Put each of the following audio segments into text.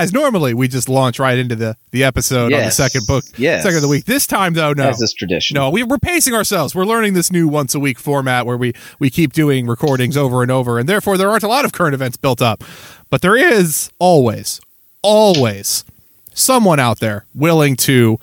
Guys, normally we just launch right into the, the episode on the second book, Yes. second of the week. This time, though, no. As is tradition. No, we, we're pacing ourselves. We're learning this new once a week format where we, we keep doing recordings over and over, and therefore there aren't a lot of current events built up. But there is always, always someone out there willing to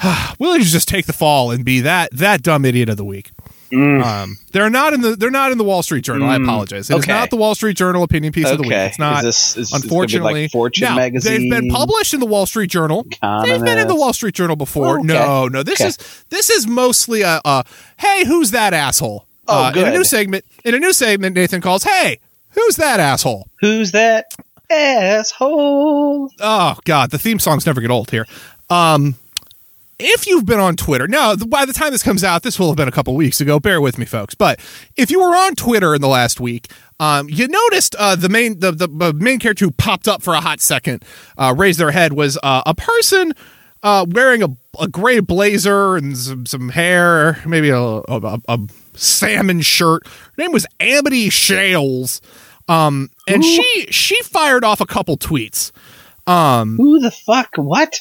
willing to just take the fall and be that that dumb idiot of the week. Um, they're not in the they're not in the Wall Street Journal. I apologize. It is Okay. not the Wall Street Journal opinion piece of the week. It's not. Is this- is- unfortunately, like Fortune Now, magazine? They've been published in the Wall Street Journal. They've been in the Wall Street Journal before. Oh, okay. No, no. This Okay. is this is mostly a, a hey, who's that asshole? Oh, uh, In a new segment, in a new segment, Nathan calls, "Hey, who's that asshole?" Who's that asshole? Oh God, the theme songs never get old here. Um, if you've been on Twitter now, by the time this comes out, this will have been a couple weeks ago. Bear with me, folks. But if you were on Twitter in the last week, um, you noticed uh, the main the, the the main character who popped up for a hot second, uh, raised their head was uh, a person uh, wearing a, a gray blazer and some, some hair, maybe a, a, a, salmon shirt. Her name was Amity Shlaes, um, and she she fired off a couple tweets. Who the fuck? What?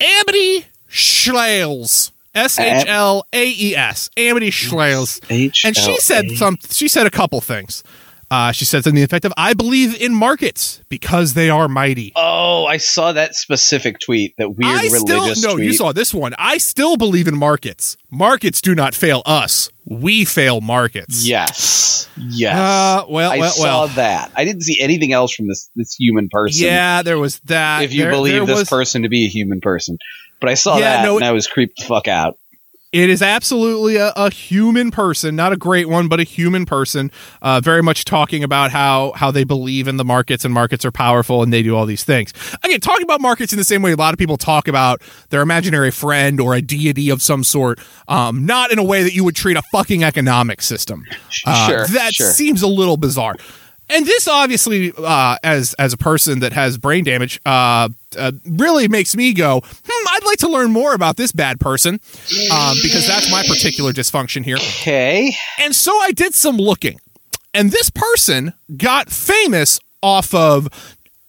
Amity Schlales. S H L A E S. Amity Shlaes. And she said some she said a couple things. Uh, she said something effective. I believe in markets because they are mighty. Oh, I saw that specific tweet. That weird I religious still no, tweet. you saw this one. I still believe in markets. Markets do not fail us. We fail markets. Yes. Yes. Uh, well, I well, saw well. that. I didn't see anything else from this this human person. Yeah, there was that. If you There- believe there this was- person to be a human person, but I saw Yeah, that no, and I was creeped the fuck out. It is absolutely a, a human person, not a great one, but a human person. Uh, very much talking about how how they believe in the markets and markets are powerful and they do all these things. Again, talking about markets in the same way a lot of people talk about their imaginary friend or a deity of some sort, um, not in a way that you would treat a fucking economic system. Uh, sure, that sure. seems a little bizarre. And this obviously, uh, as as a person that has brain damage, uh, uh, really makes me go, hmm, I'd like to learn more about this bad person, um, because that's my particular dysfunction here. Okay. And so I did some looking, and this person got famous off of.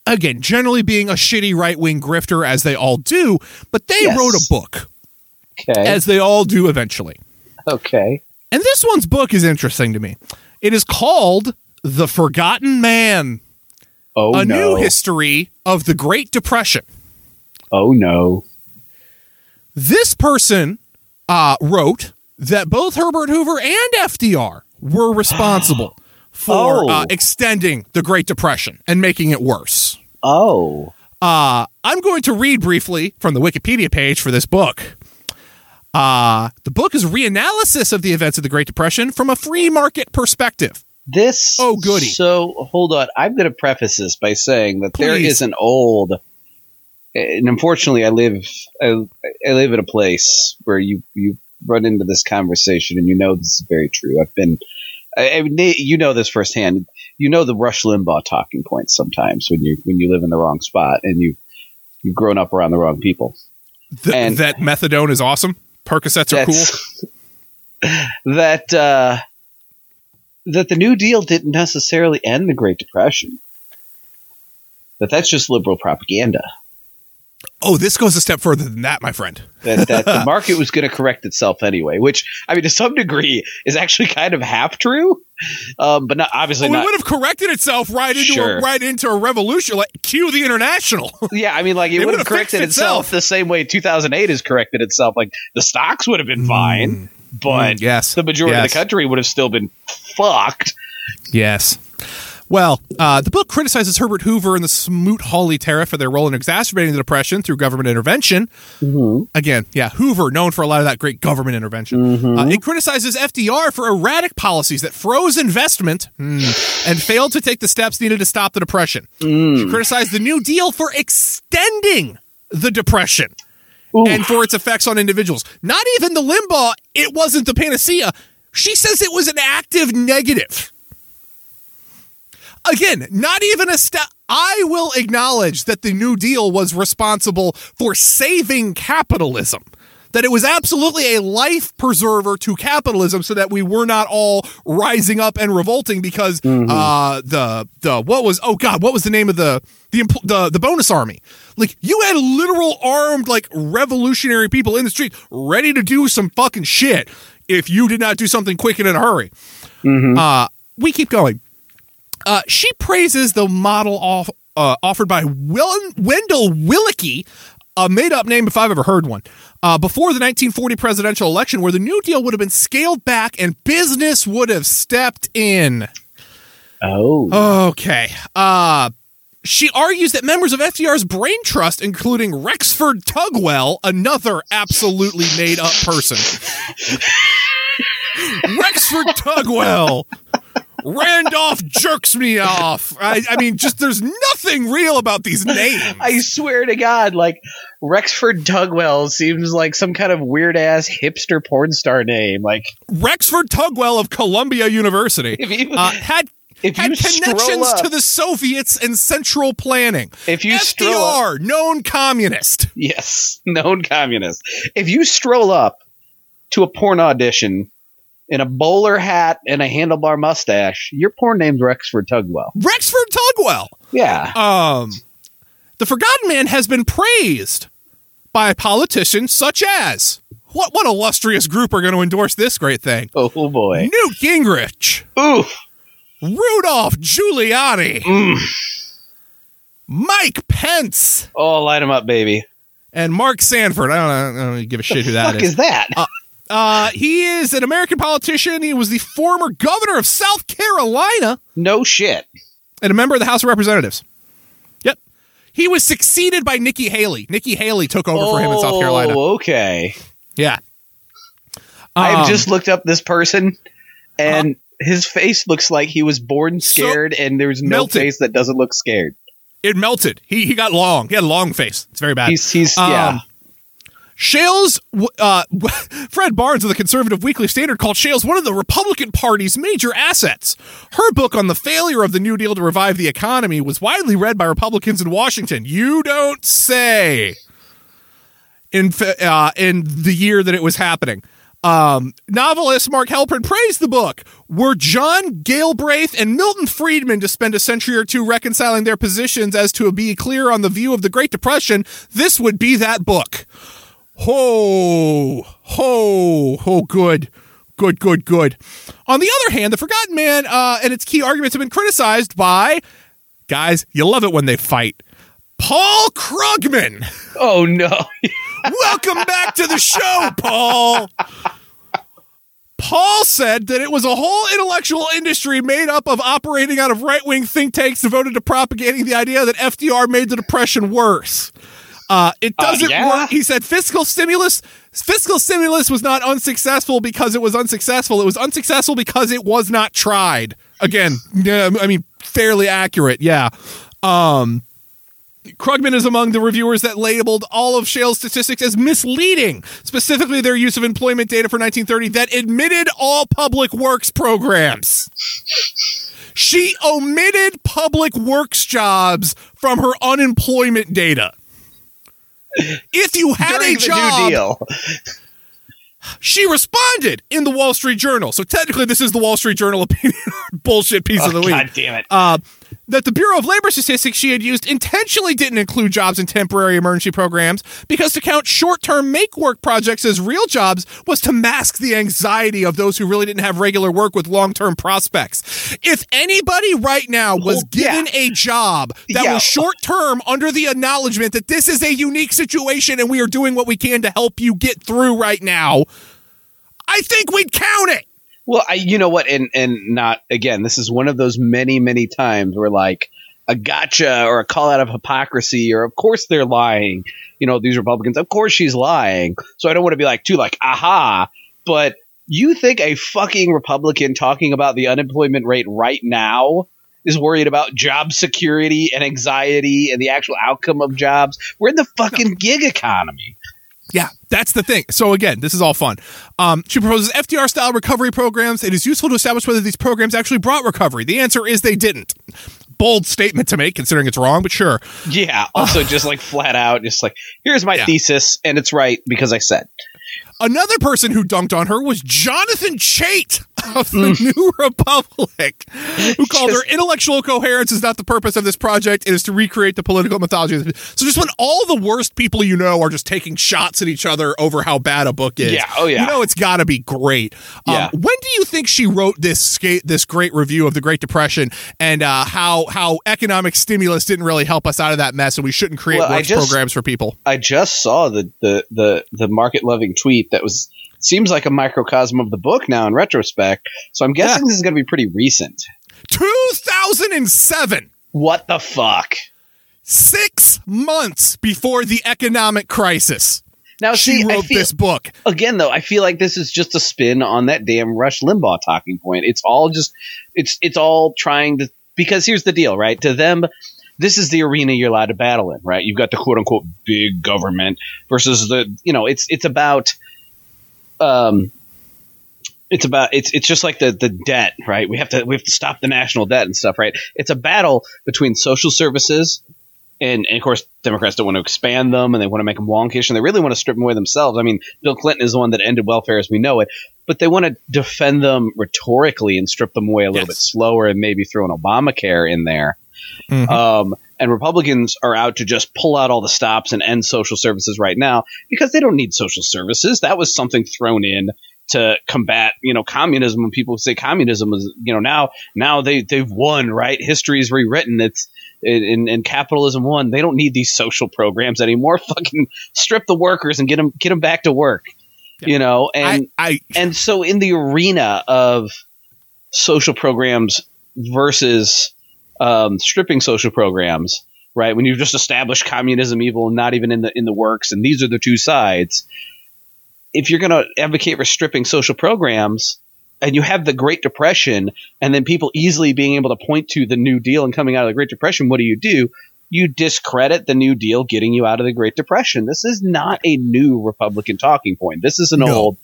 Again, generally being a shitty right wing grifter, as they all do, but they Yes. wrote a book, Okay. as they all do eventually. okay. And this one's book is interesting to me. It is called The Forgotten Man Oh a no. new history of the Great Depression. oh no. This person uh, wrote that both Herbert Hoover and FDR were responsible for Oh. uh, extending the Great Depression and making it worse. Oh. Uh, I'm going to read briefly from the Wikipedia page for this book. Uh, the book is a reanalysis of the events of the Great Depression from a free market perspective. This. Oh, goody. So hold on. I'm going to preface this by saying that there Please. is an old, and unfortunately, I live I, I live in a place where you you run into this conversation, and you know this is very true. I've been, I, I you know this firsthand. You know the Rush Limbaugh talking points sometimes when you when you live in the wrong spot and you you've grown up around the wrong people. Th- And- that methadone is awesome. Percocets are cool. That uh, that the New Deal didn't necessarily end the Great Depression. That that's just liberal propaganda. Oh, this goes a step further than that, my friend. That that the market was going to correct itself anyway, which I mean to some degree is actually kind of half true, um, but not obviously Well, it would have corrected itself right into Sure. a, right into a revolution, like cue the international. Yeah, I mean, like it, It would would've corrected itself. itself. the same way 2008 has corrected itself. Like the stocks would have been fine, but Mm, yes. the majority of the country would have still been fucked. yes. Well, uh, the book criticizes Herbert Hoover and the Smoot-Hawley tariff for their role in exacerbating the depression through government intervention. Again, yeah, Hoover known for a lot of that great government intervention. Uh, it criticizes FDR for erratic policies that froze investment hmm, and failed to take the steps needed to stop the depression. She criticized the New Deal for extending the depression. And for its effects on individuals. Not even the Limbaugh, it wasn't the panacea. She says it was an active negative. Again, not even a step. I will acknowledge that the New Deal was responsible for saving capitalism. That it was absolutely a life preserver to capitalism so that we were not all rising up and revolting because uh the the what was oh god what was the name of the the the the bonus army? Like you had literal armed like revolutionary people in the street ready to do some fucking shit if you did not do something quick and in a hurry. Uh we keep going. Uh, she praises the model off, uh, offered by Will- Wendell Willkie, a made up name if I've ever heard one, uh, before the 1940 presidential election, where the New Deal would have been scaled back and business would have stepped in. Oh. Okay. Uh, she argues that members of FDR's brain trust, including Rexford Tugwell, another absolutely made up person. Rexford Tugwell. Randolph jerks me off. I, I mean, just there's nothing real about these names. I swear to God, like Rexford Tugwell seems like some kind of weird ass hipster porn star name. Like Rexford Tugwell of Columbia University if you uh, had if had connections up- to the Soviets and Central Planning. If you stroll up- known communist. yes, known communist. If you stroll up to a porn audition in a bowler hat and a handlebar mustache, your poor name's Rexford Tugwell. Rexford Tugwell. Yeah. Um, the Forgotten Man has been praised by politicians such as what? What illustrious group are going to endorse this great thing? Oh boy. Newt Gingrich, Oof. Rudolph Giuliani, Mm. Mike Pence, Oh, light him up, baby. and Mark Sanford. I don't, know, I don't give a shit who that Fuck is. is that? Uh, he is an American politician. He was the former governor of South Carolina no shit. and a member of the House of Representatives. Yep. He was succeeded by Nikki Haley. Nikki Haley took over for him in South Carolina. Oh, okay. Yeah. I've Um, just looked up this person, and his face looks like he was born scared, and there's no melted. face that doesn't look scared. it melted. He he got long. He had a long face. It's very bad. He's he's Um, yeah. Shlaes, uh, Fred Barnes of the Conservative Weekly Standard called Shlaes one of the Republican Party's major assets. Her book on the failure of the New Deal to revive the economy was widely read by Republicans in Washington. You don't say. In uh, in the year that it was happening, um, novelist Mark Helprin praised the book. Were John Galbraith and Milton Friedman to spend a century or two reconciling their positions as to be clear on the view of the Great Depression, this would be that book. Ho, ho, ho, good, good, good, good. On the other hand, The Forgotten Man uh, and its key arguments have been criticized by guys, you love it when they fight. Paul Krugman. Oh no. Welcome back to the show, Paul. Paul said that it was a whole intellectual industry made up of operating out of right wing think tanks devoted to propagating the idea that FDR made the Depression worse. Uh, it Uh, doesn't yeah? work. He said fiscal stimulus fiscal stimulus was not unsuccessful because it was unsuccessful. It was unsuccessful because it was not tried. Again, yeah, I mean fairly accurate. Yeah. Um, Krugman is among the reviewers that labeled all of Shlaes's statistics as misleading, specifically their use of employment data for 1930 that admitted all public works programs. She omitted public works jobs from her unemployment data. If you had During a job, she responded in the Wall Street Journal. So technically, this is the Wall Street Journal opinion bullshit piece of the Oh, week. God damn it. Uh, that the Bureau of Labor Statistics she had used intentionally didn't include jobs in temporary emergency programs because to count short term make work projects as real jobs was to mask the anxiety of those who really didn't have regular work with long term prospects. If anybody right now was Oh, yeah. given a job that Yeah. was short term under the acknowledgement that this is a unique situation and we are doing what we can to help you get through right now, I think we'd count it. Well, I, you know what, and and not again. This is one of those many, many times where like a gotcha or a call out of hypocrisy, or of course they're lying. You know, these Republicans, of course she's lying. So I don't want to be like too like aha, but you think a fucking Republican talking about the unemployment rate right now is worried about job security and anxiety and the actual outcome of jobs? We're in the fucking gig economy. That's the thing. So again, this is all fun. Um, she proposes FDR style recovery programs. It is useful to establish whether these programs actually brought recovery. The answer is they didn't. bold statement to make, considering it's wrong, but sure. Yeah. Also, just like flat out, just like here's my Yeah. thesis, and it's right because I said. Another person who dunked on her was Jonathan Chait of the Mm. New Republic, who called her intellectual coherence is not the purpose of this project. It is to recreate the political mythology. So just when all the worst people you know are just taking shots at each other over how bad a book is, Yeah, oh, yeah. you know it's got to be great. Yeah. Um, when do you think she wrote this this great review of the Great Depression and uh, how how economic stimulus didn't really help us out of that mess and we shouldn't create Well, worse just- programs for people? I just saw the the the, the market loving tweet that was seems like a microcosm of the book now in retrospect. So I'm guessing this is going to be pretty recent. 2007. What the fuck? six months before the economic crisis. Now, She see, wrote feel, this book. again though. I feel like this is just a spin on that damn Rush Limbaugh talking point. It's all just it's it's all trying to because here's the deal, right? To them, this is the arena you're allowed to battle in, right? You've got the quote unquote big government versus the you know it's it's about um it's about it's it's just like the the debt, right? We have to we have to stop the national debt and stuff, right? It's a battle between social services and, and of course Democrats don't want to expand them and they want to make them wonkish and they really want to strip them away themselves. I mean, Bill Clinton is the one that ended welfare as we know it, but they want to defend them rhetorically and strip them away a little Yes. bit slower and maybe throw an Obamacare in there. Mhm. Um, and Republicans are out to just pull out all the stops and end social services right now because they don't need social services. That was something thrown in to combat, you know, communism. When people say communism is, you know, now now they they've won, right? History is rewritten. It's and, and capitalism won. They don't need these social programs anymore. Fucking strip the workers and get them get them back to work. You know, and I, I and so in the arena of social programs versus um, stripping social programs, right? When you've just established communism evil and not even in the in the works, and these are the two sides. If you're going to advocate for stripping social programs, and you have the Great Depression, and then people easily being able to point to the New Deal and coming out of the Great Depression, what do you do? You discredit the New Deal getting you out of the Great Depression. This is not a new Republican talking point. This is an No. old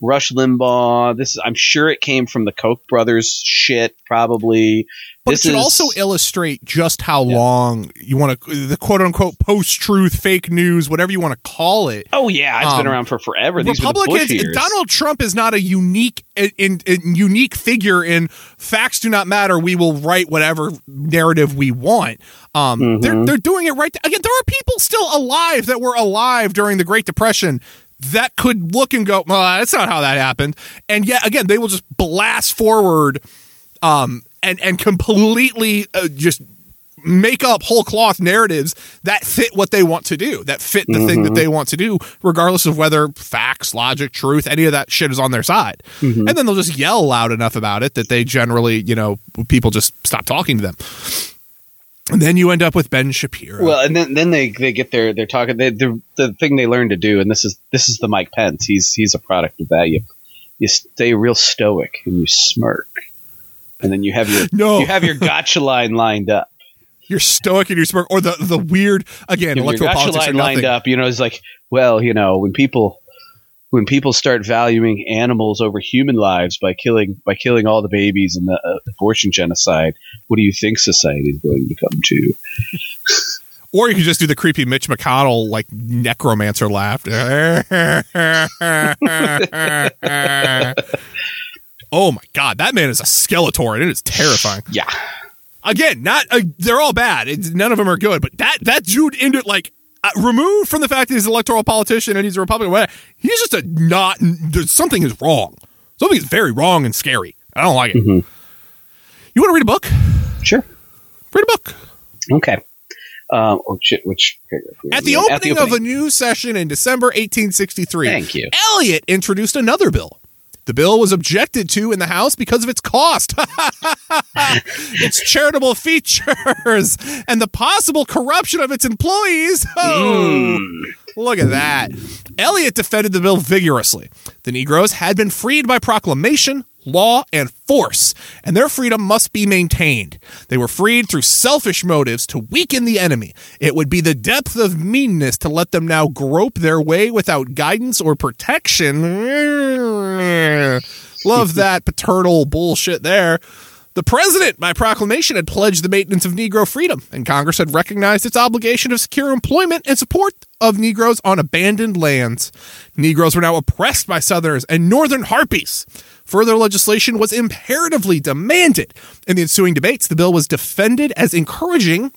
Rush Limbaugh. This is, I'm sure it came from the Koch brothers shit, probably. But this it should is also illustrate just how Yeah. long you want to the quote unquote post truth fake news, whatever you want to call it. Oh yeah, it's been Um, around for forever. These were the Republicans. Donald Trump is not a unique in, in, in unique figure in facts do not matter. We will write whatever narrative we want. Um, Mm-hmm. they're they're doing it right. Again, there are people still alive that were alive during the Great Depression that could look and go, well, that's not how that happened. And yet again, they will just blast forward, um, and and completely uh, just make up whole cloth narratives that fit what they want to do, that fit the thing that they want to do, regardless of whether facts, logic, truth, any of that shit is on their side. And then they'll just yell loud enough about it that they generally, you know, people just stop talking to them. And then you end up with Ben Shapiro. Well, and then then they they get their they're talking they, the the thing they learn to do, and this is this is the Mike Pence. He's he's a product of that. You you stay real stoic and you smirk, and then you have your No. you have your gotcha line lined up. you're stoic and you're smart, or the the weird again You have your electoral gotcha line lined up. You know, it's like well, you know, when people when people start valuing animals over human lives by killing by killing all the babies in the uh, abortion genocide, what do you think society is going to come to? Or you could just do the creepy Mitch McConnell like necromancer laugh. oh my god, that man is a Skeletor and it is terrifying. Yeah, Again, not uh, they're all bad. It's, none of them are good, but that that dude into like uh, removed from the fact that he's an electoral politician and he's a Republican, whatever, he's just a not. There's something is wrong. Something is very wrong and scary. I don't like it. Mhm. You want to read a book? sure. Read a book. Okay. Um, oh shit, which paragraph? At the, opening of a new session in December 1863, Thank you. Elliot introduced another bill. The bill was objected to in the House because of its cost, its charitable features, and the possible corruption of its employees. Oh, hmm. look at that. Elliot defended the bill vigorously. The Negroes had been freed by proclamation, law, and force, and their freedom must be maintained. They were freed through selfish motives to weaken the enemy. It would be the depth of meanness to let them now grope their way without guidance or protection. Love that paternal bullshit there. The president, by proclamation, had pledged the maintenance of Negro freedom, and Congress had recognized its obligation to secure employment and support of Negroes on abandoned lands. Negroes were now oppressed by Southerners and Northern harpies. Further legislation was imperatively demanded. In the ensuing debates, the bill was defended as encouraging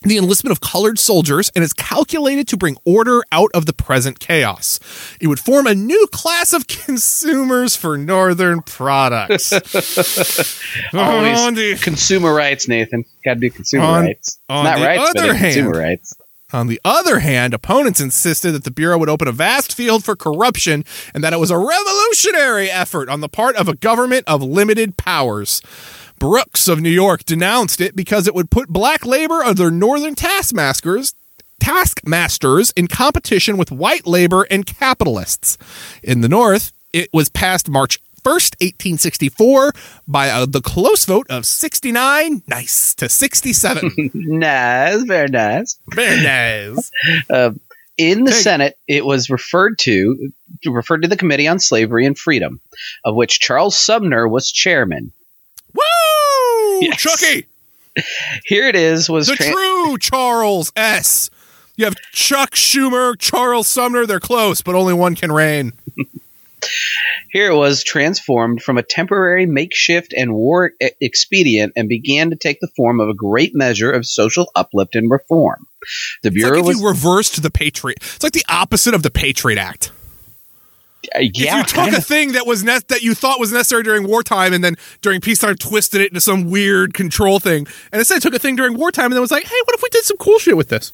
the enlistment of colored soldiers and is calculated to bring order out of the present chaos. It would form a new class of consumers for Northern products. Always the- consumer rights, Nathan. Got to do consumer On- rights. on Not the rights, but other uh, consumer rights. On the other hand, opponents insisted that the Bureau would open a vast field for corruption and that it was a revolutionary effort on the part of a government of limited powers. Brooks of New York denounced it because it would put black labor under northern taskmasters taskmasters in competition with white labor and capitalists. In the North, it was passed March 1st, 1864 by uh, the close vote of 69 nice to 67. Nice, very nice. Very nice. Uh, in the Senate, it was referred to referred to the Committee on Slavery and Freedom, of which Charles Sumner was chairman. Woo! Yes. Chucky, Here it is was the tran- true Charles S. You have Chuck Schumer, Charles Sumner. They're close, but only one can reign. here it was transformed from a temporary makeshift and war expedient and began to take the form of a great measure of social uplift and reform. The It's Bureau like if was you reversed the Patriot. It's like the opposite of the Patriot Act. uh, If you took a thing that was ne- that you thought was necessary during wartime, and then during peacetime twisted it into some weird control thing, and instead took a thing during wartime and then was like, "Hey, what if we did some cool shit with this?"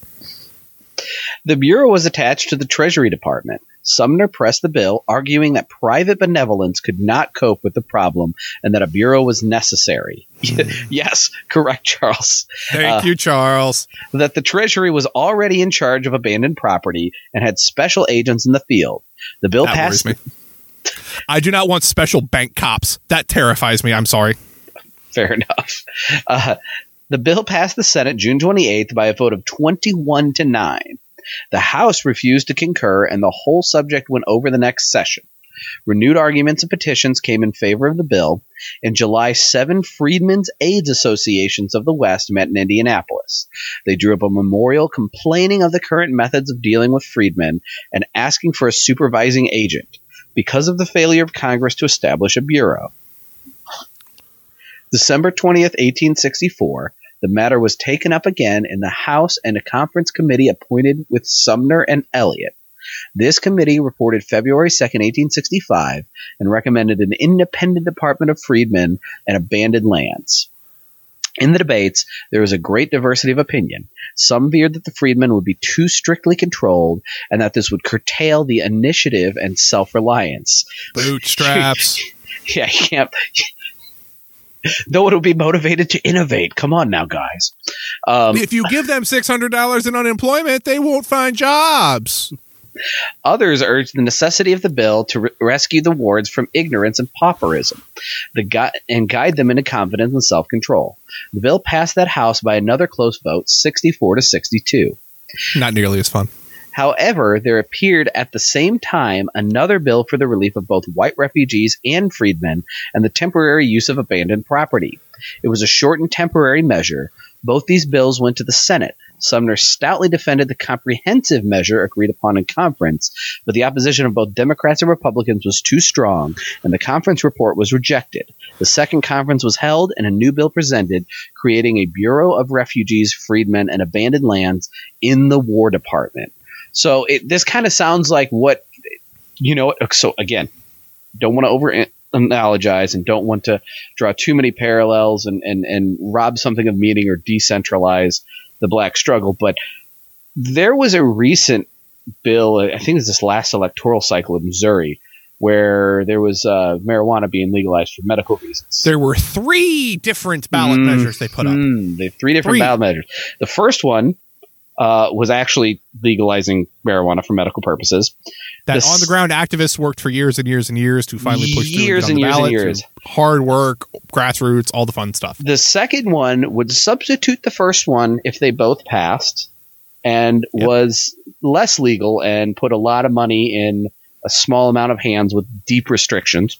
The Bureau was attached to the Treasury Department. Sumner pressed the bill, arguing that private benevolence could not cope with the problem and that a bureau was necessary. yes, correct, Charles. Thank Uh, you, Charles. That the Treasury was already in charge of abandoned property and had special agents in the field. The bill That passed. worries me. I do not want special bank cops. That terrifies me. I'm sorry. Fair enough. Uh, the bill passed the Senate June 28th by a vote of 21 to 9. The House refused to concur, and the whole subject went over the next session. Renewed arguments and petitions came in favor of the bill. In July, seven Freedmen's Aids Associations of the West met in Indianapolis. They drew up a memorial complaining of the current methods of dealing with freedmen and asking for a supervising agent because of the failure of Congress to establish a bureau. December 20th, 1864, the matter was taken up again in the House and a conference committee appointed with Sumner and Elliott. This committee reported February 2nd, 1865, and recommended an independent department of freedmen and abandoned lands. In the debates, there was a great diversity of opinion. Some feared that the freedmen would be too strictly controlled and that this would curtail the initiative and self reliance. Bootstraps. Yeah, you can't. No one will be motivated to innovate. Come on now, guys. Um, if you give them six hundred dollars in unemployment, they won't find jobs. others urged the necessity of the bill to re- rescue the wards from ignorance and pauperism, the gui- and guide them into confidence and self-control. The bill passed that House by another close vote, 64 to 62. Not nearly as fun. However, there appeared at the same time another bill for the relief of both white refugees and freedmen and the temporary use of abandoned property. It was a short and temporary measure. Both these bills went to the Senate. Sumner stoutly defended the comprehensive measure agreed upon in conference, but the opposition of both Democrats and Republicans was too strong, and the conference report was rejected. The second conference was held, and a new bill presented, creating a Bureau of Refugees, Freedmen, and Abandoned Lands in the War Department. So it, this kind of sounds like what you know. So again, don't want to over analogize and don't want to draw too many parallels and, and, and rob something of meaning or decentralize the black struggle. But there was a recent bill, I think it was this last electoral cycle in Missouri, where there was uh, marijuana being legalized for medical reasons. There were three different ballot Mm, measures they put up. Mm, they have three different Three. ballot measures. The first one uh, was actually legalizing marijuana for medical purposes. That This- on the ground activists worked for years and years and years to finally push through Years and and get on the years and ballot years. Hard work, grassroots, all the fun stuff. The second one would substitute the first one if they both passed and Yep. was less legal and put a lot of money in a small amount of hands with deep restrictions.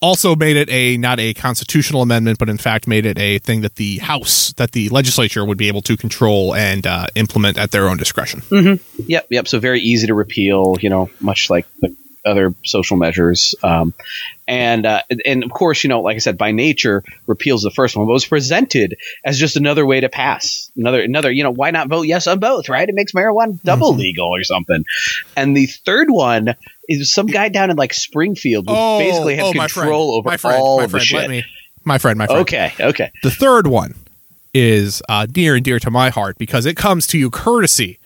Also made it a not a constitutional amendment, but in fact made it a thing that the House, that the legislature would be able to control and uh, implement at their own discretion. Mm-hmm. Yep, yep. So very easy to repeal. You know, much like the other social measures. Um, and uh, and of course, you know, like I said, by nature, repeals the first one, but was presented as just another way to pass another another. You know, why not vote yes on both? Right? It makes marijuana double mm-hmm. legal or something. And the third one is some guy down in like Springfield who oh, basically has oh, control over my friend, all my of friend, the shit. Me, my friend, my friend. Okay, okay. The third one is uh, near and dear to my heart because it comes to you courtesy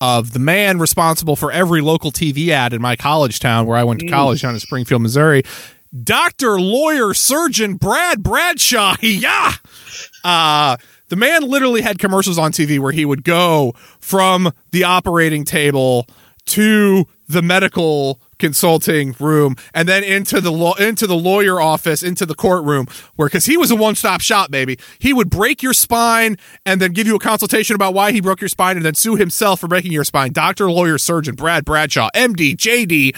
of the man responsible for every local TV ad in my college town where I went to college down in Springfield, Missouri. Doctor, lawyer, surgeon Brad Bradshaw. yeah. Uh, the man literally had commercials on TV where he would go from the operating table to the medical consulting room and then into the law into the lawyer office into the courtroom where because he was a one-stop shop baby. He would break your spine and then give you a consultation about why he broke your spine and then sue himself for breaking your spine. Doctor lawyer surgeon brad bradshaw md jd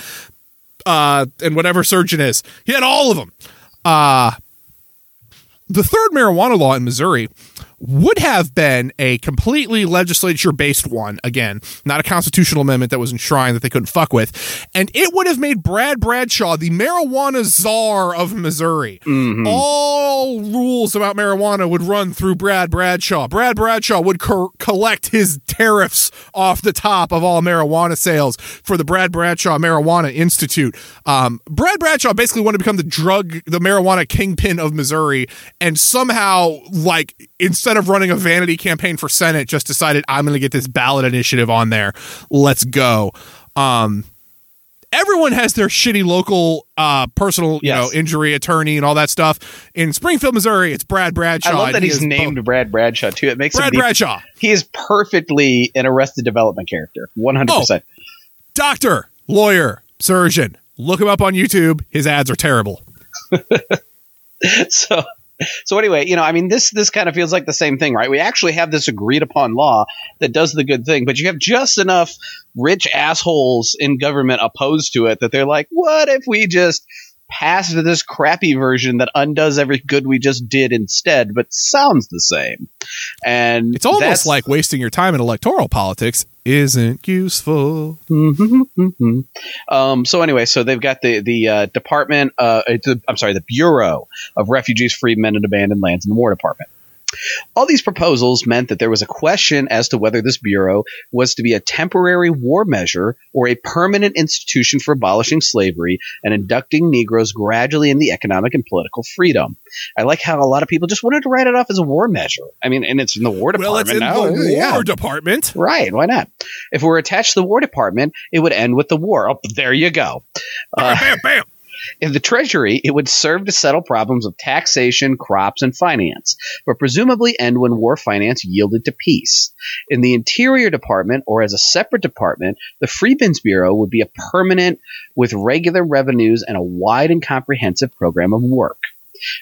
uh, and whatever surgeon is. He had all of them uh, the third marijuana law in missouri would have been a completely legislature based one. Again, not a constitutional amendment that was enshrined that they couldn't fuck with. And it would have made Brad Bradshaw the marijuana czar of Missouri. Mm-hmm. All rules about marijuana would run through Brad Bradshaw. Brad Bradshaw would co- collect his tariffs off the top of all marijuana sales for the Brad Bradshaw Marijuana Institute. Um, Brad Bradshaw basically wanted to become the drug, the marijuana kingpin of Missouri, and somehow, like, instead of running a vanity campaign for Senate, just decided I'm going to get this ballot initiative on there. Let's go. Um, everyone has their shitty local uh, personal, you know, injury attorney and all that stuff. In Springfield, Missouri, it's Brad Bradshaw. I love that he's named Brad Bradshaw too. It makes Brad be, Bradshaw. He is perfectly an Arrested Development character, one hundred percent. Oh, doctor, lawyer, surgeon. Look him up on YouTube. His ads are terrible. so so anyway, you know, I mean, this this kind of feels like the same thing, right? We actually have this agreed upon law that does the good thing, but you have just enough rich assholes in government opposed to it that they're like, what if we just pass this crappy version that undoes every good we just did instead, but sounds the same? And it's almost like wasting your time in electoral politics isn't useful. Mm-hmm, mm-hmm. Um, so anyway, so they've got the the uh, department. Uh, the, I'm sorry, the Bureau of Refugees, Freedmen, and Abandoned Lands in the War Department. All these proposals meant that there was a question as to whether this bureau was to be a temporary war measure or a permanent institution for abolishing slavery and inducting Negroes gradually in the economic and political freedom. I like how a lot of people just wanted to write it off as a war measure. I mean, and it's in the War Department well, it's in now. the War. Department. Right, why not? If we're attached to the War Department, it would end with the war. Oh, there you go. Uh, bam, bam. In the Treasury, it would serve to settle problems of taxation, crops, and finance, but presumably end when war finance yielded to peace. In the Interior Department, or as a separate department, the Freedmen's Bureau would be a permanent with regular revenues and a wide and comprehensive program of work.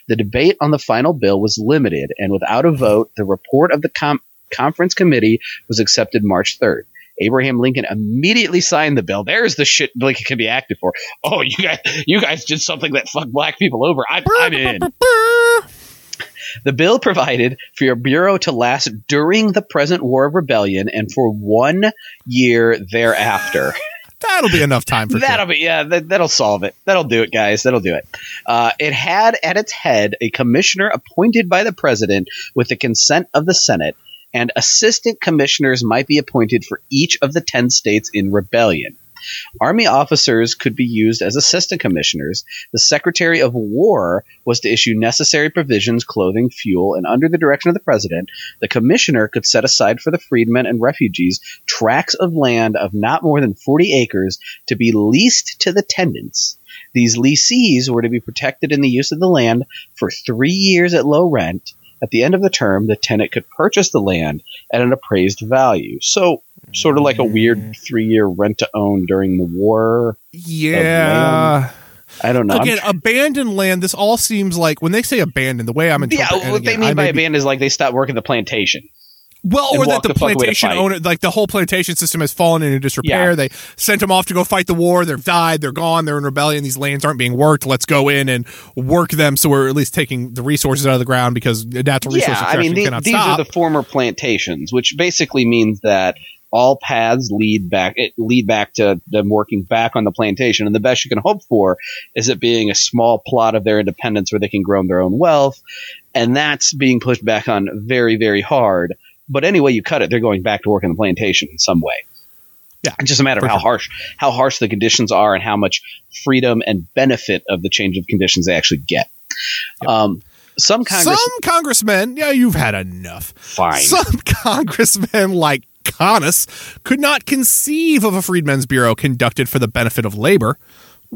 The debate on the final bill was limited, and without a vote, the report of the com- conference committee was accepted March 3rd. Abraham Lincoln immediately signed the bill. There's the shit Lincoln can be acted for. Oh, you guys, you guys did something that fucked black people over. I'm, I'm in. The bill provided for your bureau to last during the present war of rebellion and for one year thereafter. That'll be enough time for that'll sure. be yeah that, will solve it. That'll do it, guys. That'll do it. Uh, it had at its head a commissioner appointed by the president with the consent of the Senate and assistant commissioners might be appointed for each of the 10 states in rebellion. Army officers could be used as assistant commissioners. The Secretary of War was to issue necessary provisions, clothing, fuel, and under the direction of the President, the commissioner could set aside for the freedmen and refugees tracts of land of not more than 40 acres to be leased to the tenants. These leasees were to be protected in the use of the land for three years at low rent at the end of the term, the tenant could purchase the land at an appraised value. So, sort of like a weird mm. three year rent to own during the war. Yeah. I don't know. Again, abandoned land. This all seems like when they say abandoned, the way I'm interpreting. It. Yeah, what they mean I by abandoned is like they stopped working the plantation. Well, or that the the fuck away to plantation owner, like the whole plantation system has fallen into disrepair. Yeah. They sent them off to go fight the war. They've died. They're gone. They're in rebellion. These lands aren't being worked. Let's go in and work them so we're at least taking the resources out of the ground because natural resource yeah, I mean, extraction the- cannot these stop. are the former plantations, which basically means that all paths lead back it lead back to them working back on the plantation, and the best you can hope for is it being a small plot of their independence where they can grow their own wealth, and that's being pushed back on very, very hard. But any way you cut it, they're going back to work on the plantation in some way. Yeah, it's just a matter of how sure. harsh how harsh the conditions are and how much freedom and benefit of the change of conditions they actually get. Um, some Congress, Some congressmen, yeah, you've had enough. fine. Some congressmen, like Conness, could not conceive of a Freedmen's Bureau conducted for the benefit of labor.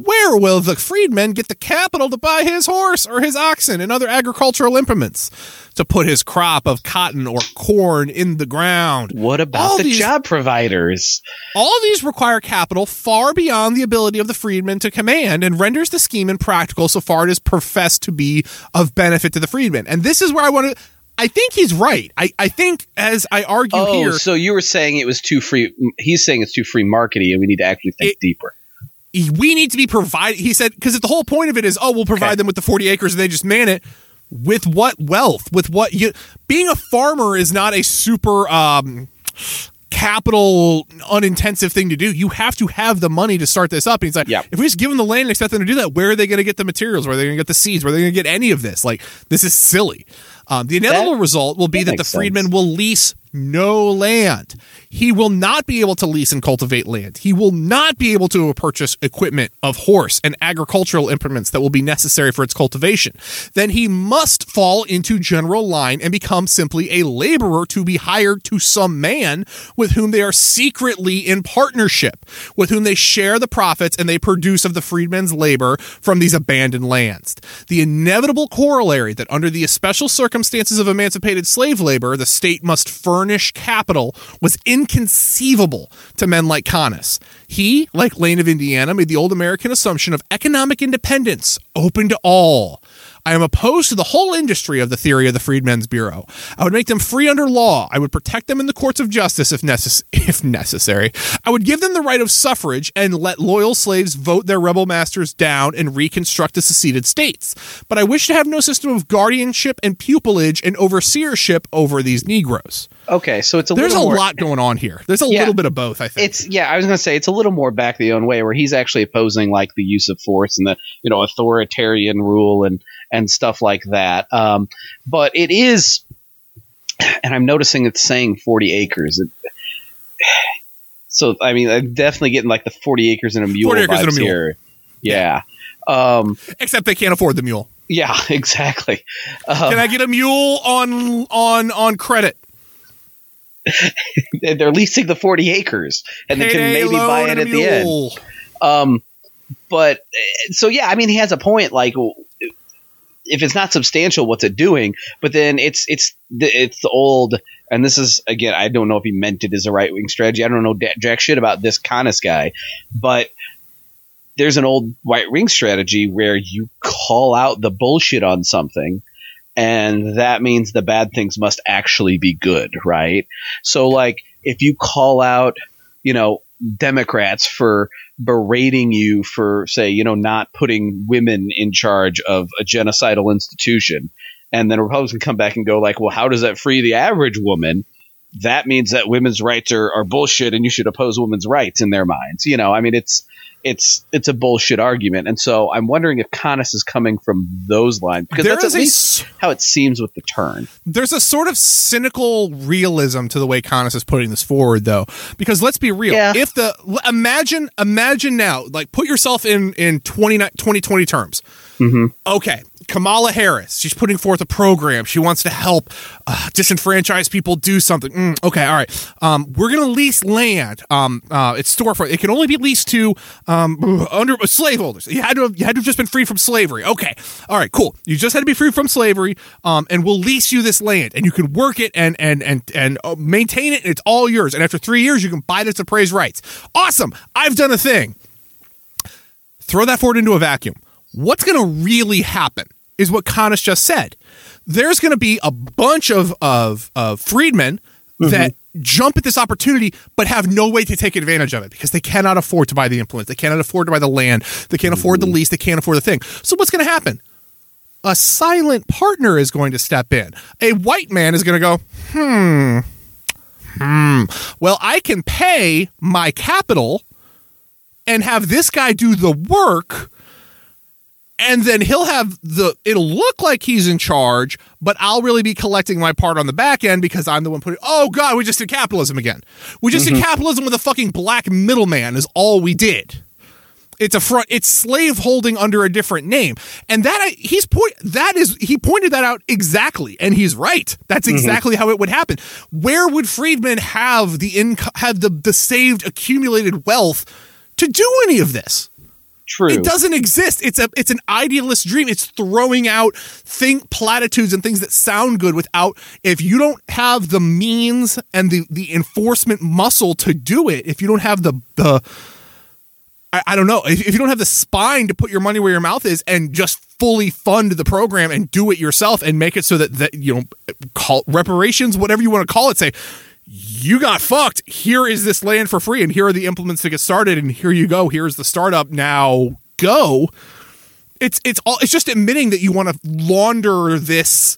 Where will the freedman get the capital to buy his horse or his oxen and other agricultural implements to put his crop of cotton or corn in the ground? What about All the these- job providers? All these require capital far beyond the ability of the freedman to command and renders the scheme impractical so far it is professed to be of benefit to the freedman. And this is where I want to. I think he's right. I, I think, as I argue Oh, here, so you were saying it was too free. He's saying it's too free markety, and we need to actually think It- deeper. We need to be provided. He said, because the whole point of it is, oh, we'll provide Okay. them with the 40 acres and they just man it. With what wealth? With what you being a farmer is not a super um capital unintensive thing to do. You have to have the money to start this up. And he's like, Yeah. if we just give them the land and expect them to do that, where are they going to get the materials? Where are they going to get the seeds? Where are they going to get any of this? Like, this is silly. Um, the inevitable That- result will be that that the freedmen sense. will lease no land. He will not be able to lease and cultivate land. He will not be able to purchase equipment of horse and agricultural implements that will be necessary for its cultivation. Then he must fall into general line and become simply a laborer to be hired to some man with whom they are secretly in partnership, with whom they share the profits and they produce of the freedman's labor from these abandoned lands. The inevitable corollary that under the special circumstances of emancipated slave labor, the state must furnish capital was inconceivable to men like Conness. He, like Lane of Indiana, made the old American assumption of economic independence open to all. I am opposed to the whole industry of the theory of the Freedmen's Bureau. I would make them free under law. I would protect them in the courts of justice if, necess- if necessary. I would give them the right of suffrage and let loyal slaves vote their rebel masters down and reconstruct the seceded states. But I wish to have no system of guardianship and pupilage and overseership over these Negroes. Okay, so it's a There's a more, lot going on here. There's a Yeah. little bit of both, I think. It's yeah, I was gonna say it's a little more back the own way, where he's actually opposing like the use of force and the you know authoritarian rule and and stuff like that. Um, but it is, and I'm noticing it's saying 40 acres. It, so I mean, I'm definitely getting like the 40 acres and a mule 40 acres and a mule. here. Yeah. Um, Except they can't afford the mule. yeah, exactly. Um, Can I get a mule on on on credit? they're leasing the 40 acres and they can maybe buy it at the end. Um, but so yeah, I mean, he has a point. Like, if it's not substantial, what's it doing? But then it's it's the, it's the old, and this is again, I don't know if he meant it as a right wing strategy. I don't know jack shit about this Conness guy, but there's an old white wing strategy where you call out the bullshit on something. And that means the bad things must actually be good, right? So, like, if you call out, you know, Democrats for berating you for, say, you know, not putting women in charge of a genocidal institution, and then Republicans can come back and go like, well, how does that free the average woman? That means that women's rights are, are bullshit, and you should oppose women's rights in their minds. You know, I mean, it's it's it's a bullshit argument, and so I'm wondering if Conness is coming from those lines because There that's at least s- how it seems with the turn. there's a sort of cynical realism to the way Conness is putting this forward, though, because let's be real. Yeah. If the imagine imagine now, like put yourself in in 20, 2020 terms. Mm-hmm. Okay, Kamala Harris, she's putting forth a program. She wants to help uh, disenfranchised people do something. Mm, okay, all right. Um, we're gonna lease land. Um, uh, it's storefront. It can only be leased to um, under slaveholders. You had to have, you had to have just been free from slavery. Okay, all right, cool. You just had to be free from slavery. Um, and we'll lease you this land, and you can work it and and and and uh, maintain it. And it's all yours. And after three years, you can buy as appraised rights. Awesome. I've done a thing throw that forward into a vacuum. What's going to really happen is what Conness just said. There's going to be a bunch of, of, of freedmen mm-hmm. that jump at this opportunity but have no way to take advantage of it because they cannot afford to buy the implements. They cannot afford to buy the land. They can't afford the mm-hmm. lease. They can't afford the thing. So what's going to happen? A silent partner is going to step in. A white man is going to go, hmm, hmm. Well, I can pay my capital and have this guy do the work and then he'll have the it'll look like he's in charge but i'll really be collecting my part on the back end because i'm the one putting oh god we just did capitalism again we just mm-hmm. did capitalism with a fucking black middleman is all we did it's a front it's slave holding under a different name and that he's point that is he pointed that out exactly and he's right that's mm-hmm. exactly mm-hmm. how it would happen where would freedmen have the income have the the saved accumulated wealth to do any of this True. It doesn't exist. It's a it's an idealist dream. It's throwing out think platitudes and things that sound good without if you don't have the means and the the enforcement muscle to do it, if you don't have the the I, I don't know, if, if you don't have the spine to put your money where your mouth is and just fully fund the program and do it yourself and make it so that that you know call reparations, whatever you want to call it, say you got fucked. Here is this land for free, and here are the implements to get started, and here you go. Here's the startup. Now go. It's it's all it's just admitting that you want to launder this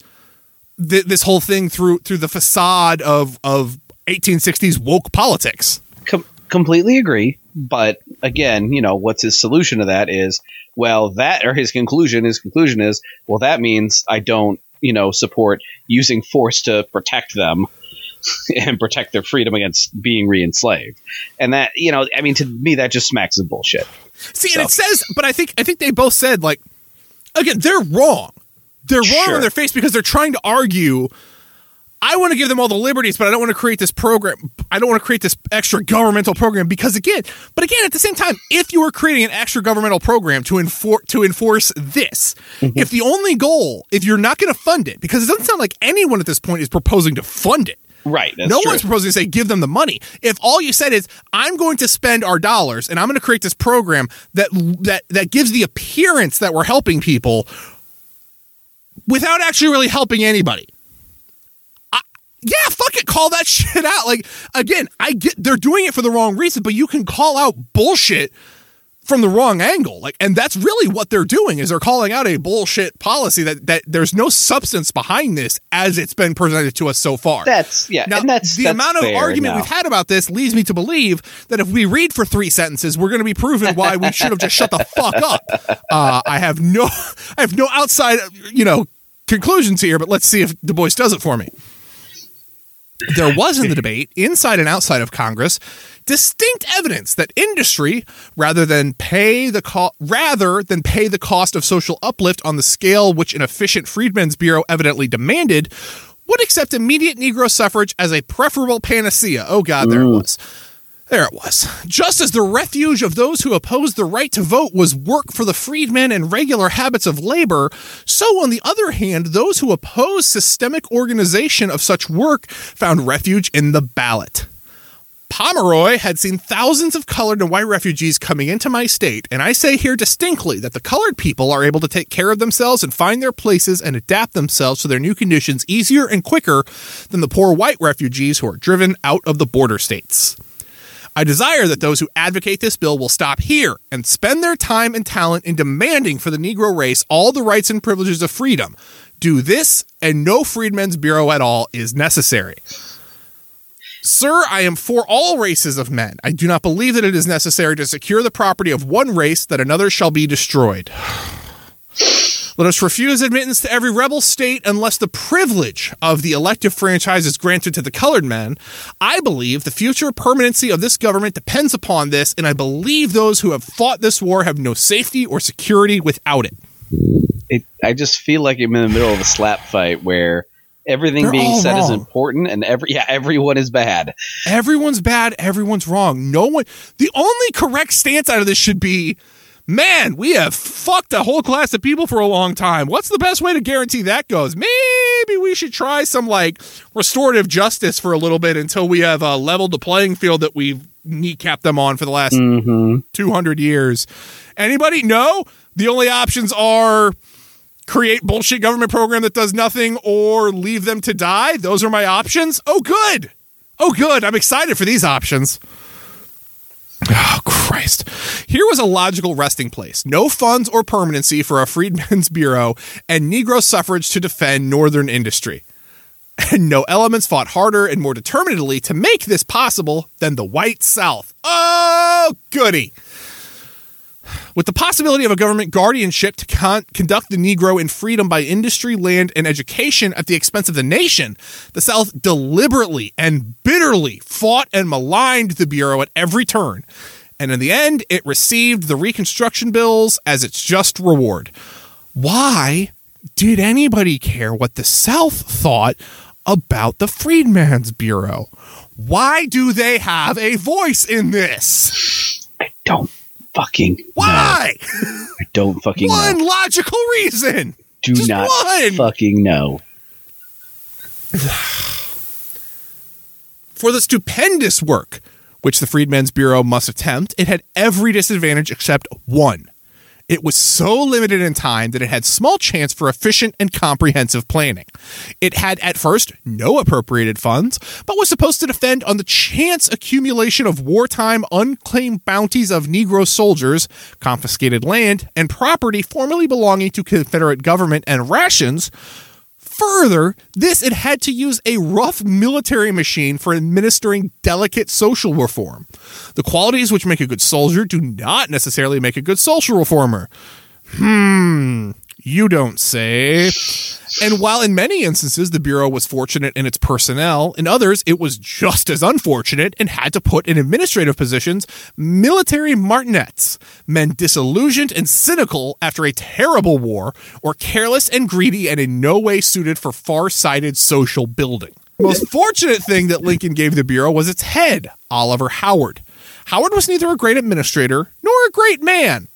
th- this whole thing through through the facade of of 1860s woke politics. Com- completely agree, but again, you know, what's his solution to that is well, that or his conclusion. His conclusion is well, that means I don't you know support using force to protect them and protect their freedom against being re-enslaved. And that, you know, I mean, to me, that just smacks of bullshit. See, so. and it says, but I think I think they both said like, again, they're wrong. They're wrong sure. on their face because they're trying to argue. I want to give them all the liberties, but I don't want to create this program. I don't want to create this extra governmental program because again, but again, at the same time, if you were creating an extra governmental program to enforce to enforce this, mm-hmm. if the only goal, if you're not going to fund it, because it doesn't sound like anyone at this point is proposing to fund it. Right. no true. one's proposing to say give them the money. If all you said is I'm going to spend our dollars and I'm going to create this program that that that gives the appearance that we're helping people without actually really helping anybody. I, yeah, fuck it, call that shit out. Like again, I get they're doing it for the wrong reason, but you can call out bullshit from the wrong angle. Like, and that's really what they're doing is they're calling out a bullshit policy that that there's no substance behind this as it's been presented to us so far. That's yeah. Now, that's the that's amount of argument we've had about this leads me to believe that if we read for three sentences, we're going to be proven why we should have just shut the fuck up. Uh, I have no, I have no outside, you know, conclusions here, but let's see if Du Bois does it for me. There was in the debate, inside and outside of Congress, distinct evidence that industry, rather than pay the co- rather than pay the cost of social uplift on the scale which an efficient Freedmen's Bureau evidently demanded, would accept immediate Negro suffrage as a preferable panacea. Oh God, there mm. it was. There it was. Just as the refuge of those who opposed the right to vote was work for the freedmen and regular habits of labor, so on the other hand, those who opposed systemic organization of such work found refuge in the ballot. Pomeroy had seen thousands of colored and white refugees coming into my state, and I say here distinctly that the colored people are able to take care of themselves and find their places and adapt themselves to their new conditions easier and quicker than the poor white refugees who are driven out of the border states. I desire that those who advocate this bill will stop here and spend their time and talent in demanding for the Negro race all the rights and privileges of freedom. Do this, and no Freedmen's Bureau at all is necessary. Sir, I am for all races of men. I do not believe that it is necessary to secure the property of one race that another shall be destroyed. Let us refuse admittance to every rebel state unless the privilege of the elective franchise is granted to the colored men. I believe the future permanency of this government depends upon this, and I believe those who have fought this war have no safety or security without it. it I just feel like I'm in the middle of a slap fight where everything They're being said wrong. is important and every yeah everyone is bad everyone's bad everyone's wrong no one the only correct stance out of this should be man we have fucked a whole class of people for a long time what's the best way to guarantee that goes maybe we should try some like restorative justice for a little bit until we have uh, leveled the playing field that we've kneecapped them on for the last mm-hmm. 200 years anybody no the only options are create bullshit government program that does nothing or leave them to die. Those are my options. Oh, good. Oh, good. I'm excited for these options. Oh, Christ. Here was a logical resting place. No funds or permanency for a Freedmen's Bureau and Negro suffrage to defend Northern industry. And no elements fought harder and more determinedly to make this possible than the white South. Oh, goody. With the possibility of a government guardianship to con- conduct the Negro in freedom by industry, land, and education at the expense of the nation, the South deliberately and bitterly fought and maligned the Bureau at every turn. And in the end, it received the Reconstruction bills as its just reward. Why did anybody care what the South thought about the Freedmen's Bureau? Why do they have a voice in this? I don't fucking Why? know. I don't fucking One know. logical reason. Do Just not one. fucking know. For the stupendous work which the Freedmen's Bureau must attempt, it had every disadvantage except one. It was so limited in time that it had small chance for efficient and comprehensive planning. It had at first no appropriated funds, but was supposed to defend on the chance accumulation of wartime unclaimed bounties of Negro soldiers, confiscated land, and property formerly belonging to Confederate government and rations. Further, this it had to use a rough military machine for administering delicate social reform. The qualities which make a good soldier do not necessarily make a good social reformer. Hmm, you don't say. And while in many instances the Bureau was fortunate in its personnel, in others it was just as unfortunate and had to put in administrative positions military martinets, men disillusioned and cynical after a terrible war, or careless and greedy and in no way suited for far sighted social building. The most fortunate thing that Lincoln gave the Bureau was its head, Oliver Howard. Howard was neither a great administrator nor a great man,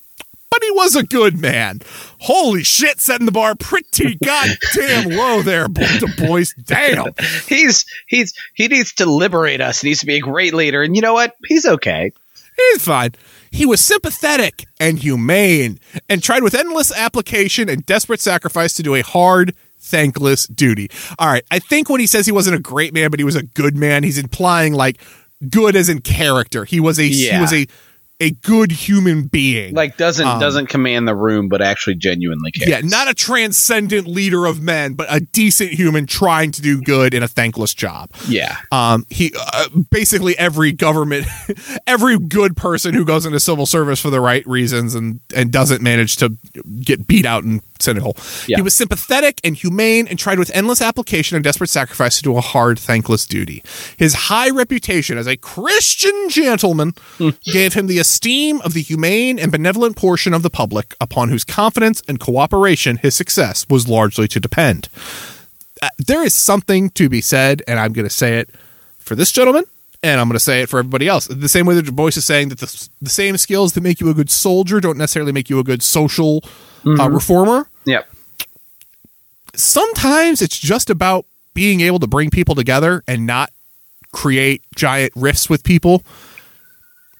but he was a good man. Holy shit, setting the bar pretty goddamn low there, Du Bois. Damn. He's he's he needs to liberate us. He needs to be a great leader. And you know what? He's okay. He's fine. He was sympathetic and humane and tried with endless application and desperate sacrifice to do a hard, thankless duty. All right. I think when he says he wasn't a great man, but he was a good man, he's implying like good as in character. He was a he was a a good human being. Like doesn't Um, doesn't command the room, but actually genuinely cares. Yeah, not a transcendent leader of men, but a decent human trying to do good in a thankless job. Yeah. Um, he uh, basically every government, every good person who goes into civil service for the right reasons and and doesn't manage to get beat out and cynical. Yeah. He was sympathetic and humane and tried with endless application and desperate sacrifice to do a hard, thankless duty. His high reputation as a Christian gentleman gave him the esteem of the humane and benevolent portion of the public upon whose confidence and cooperation his success was largely to depend. Uh, there is something to be said, and I'm going to say it for this gentleman, and I'm going to say it for everybody else. The same way that Du Bois is saying that the, the same skills that make you a good soldier don't necessarily make you a good social uh, reformer. Yep. Sometimes it's just about being able to bring people together and not create giant rifts with people.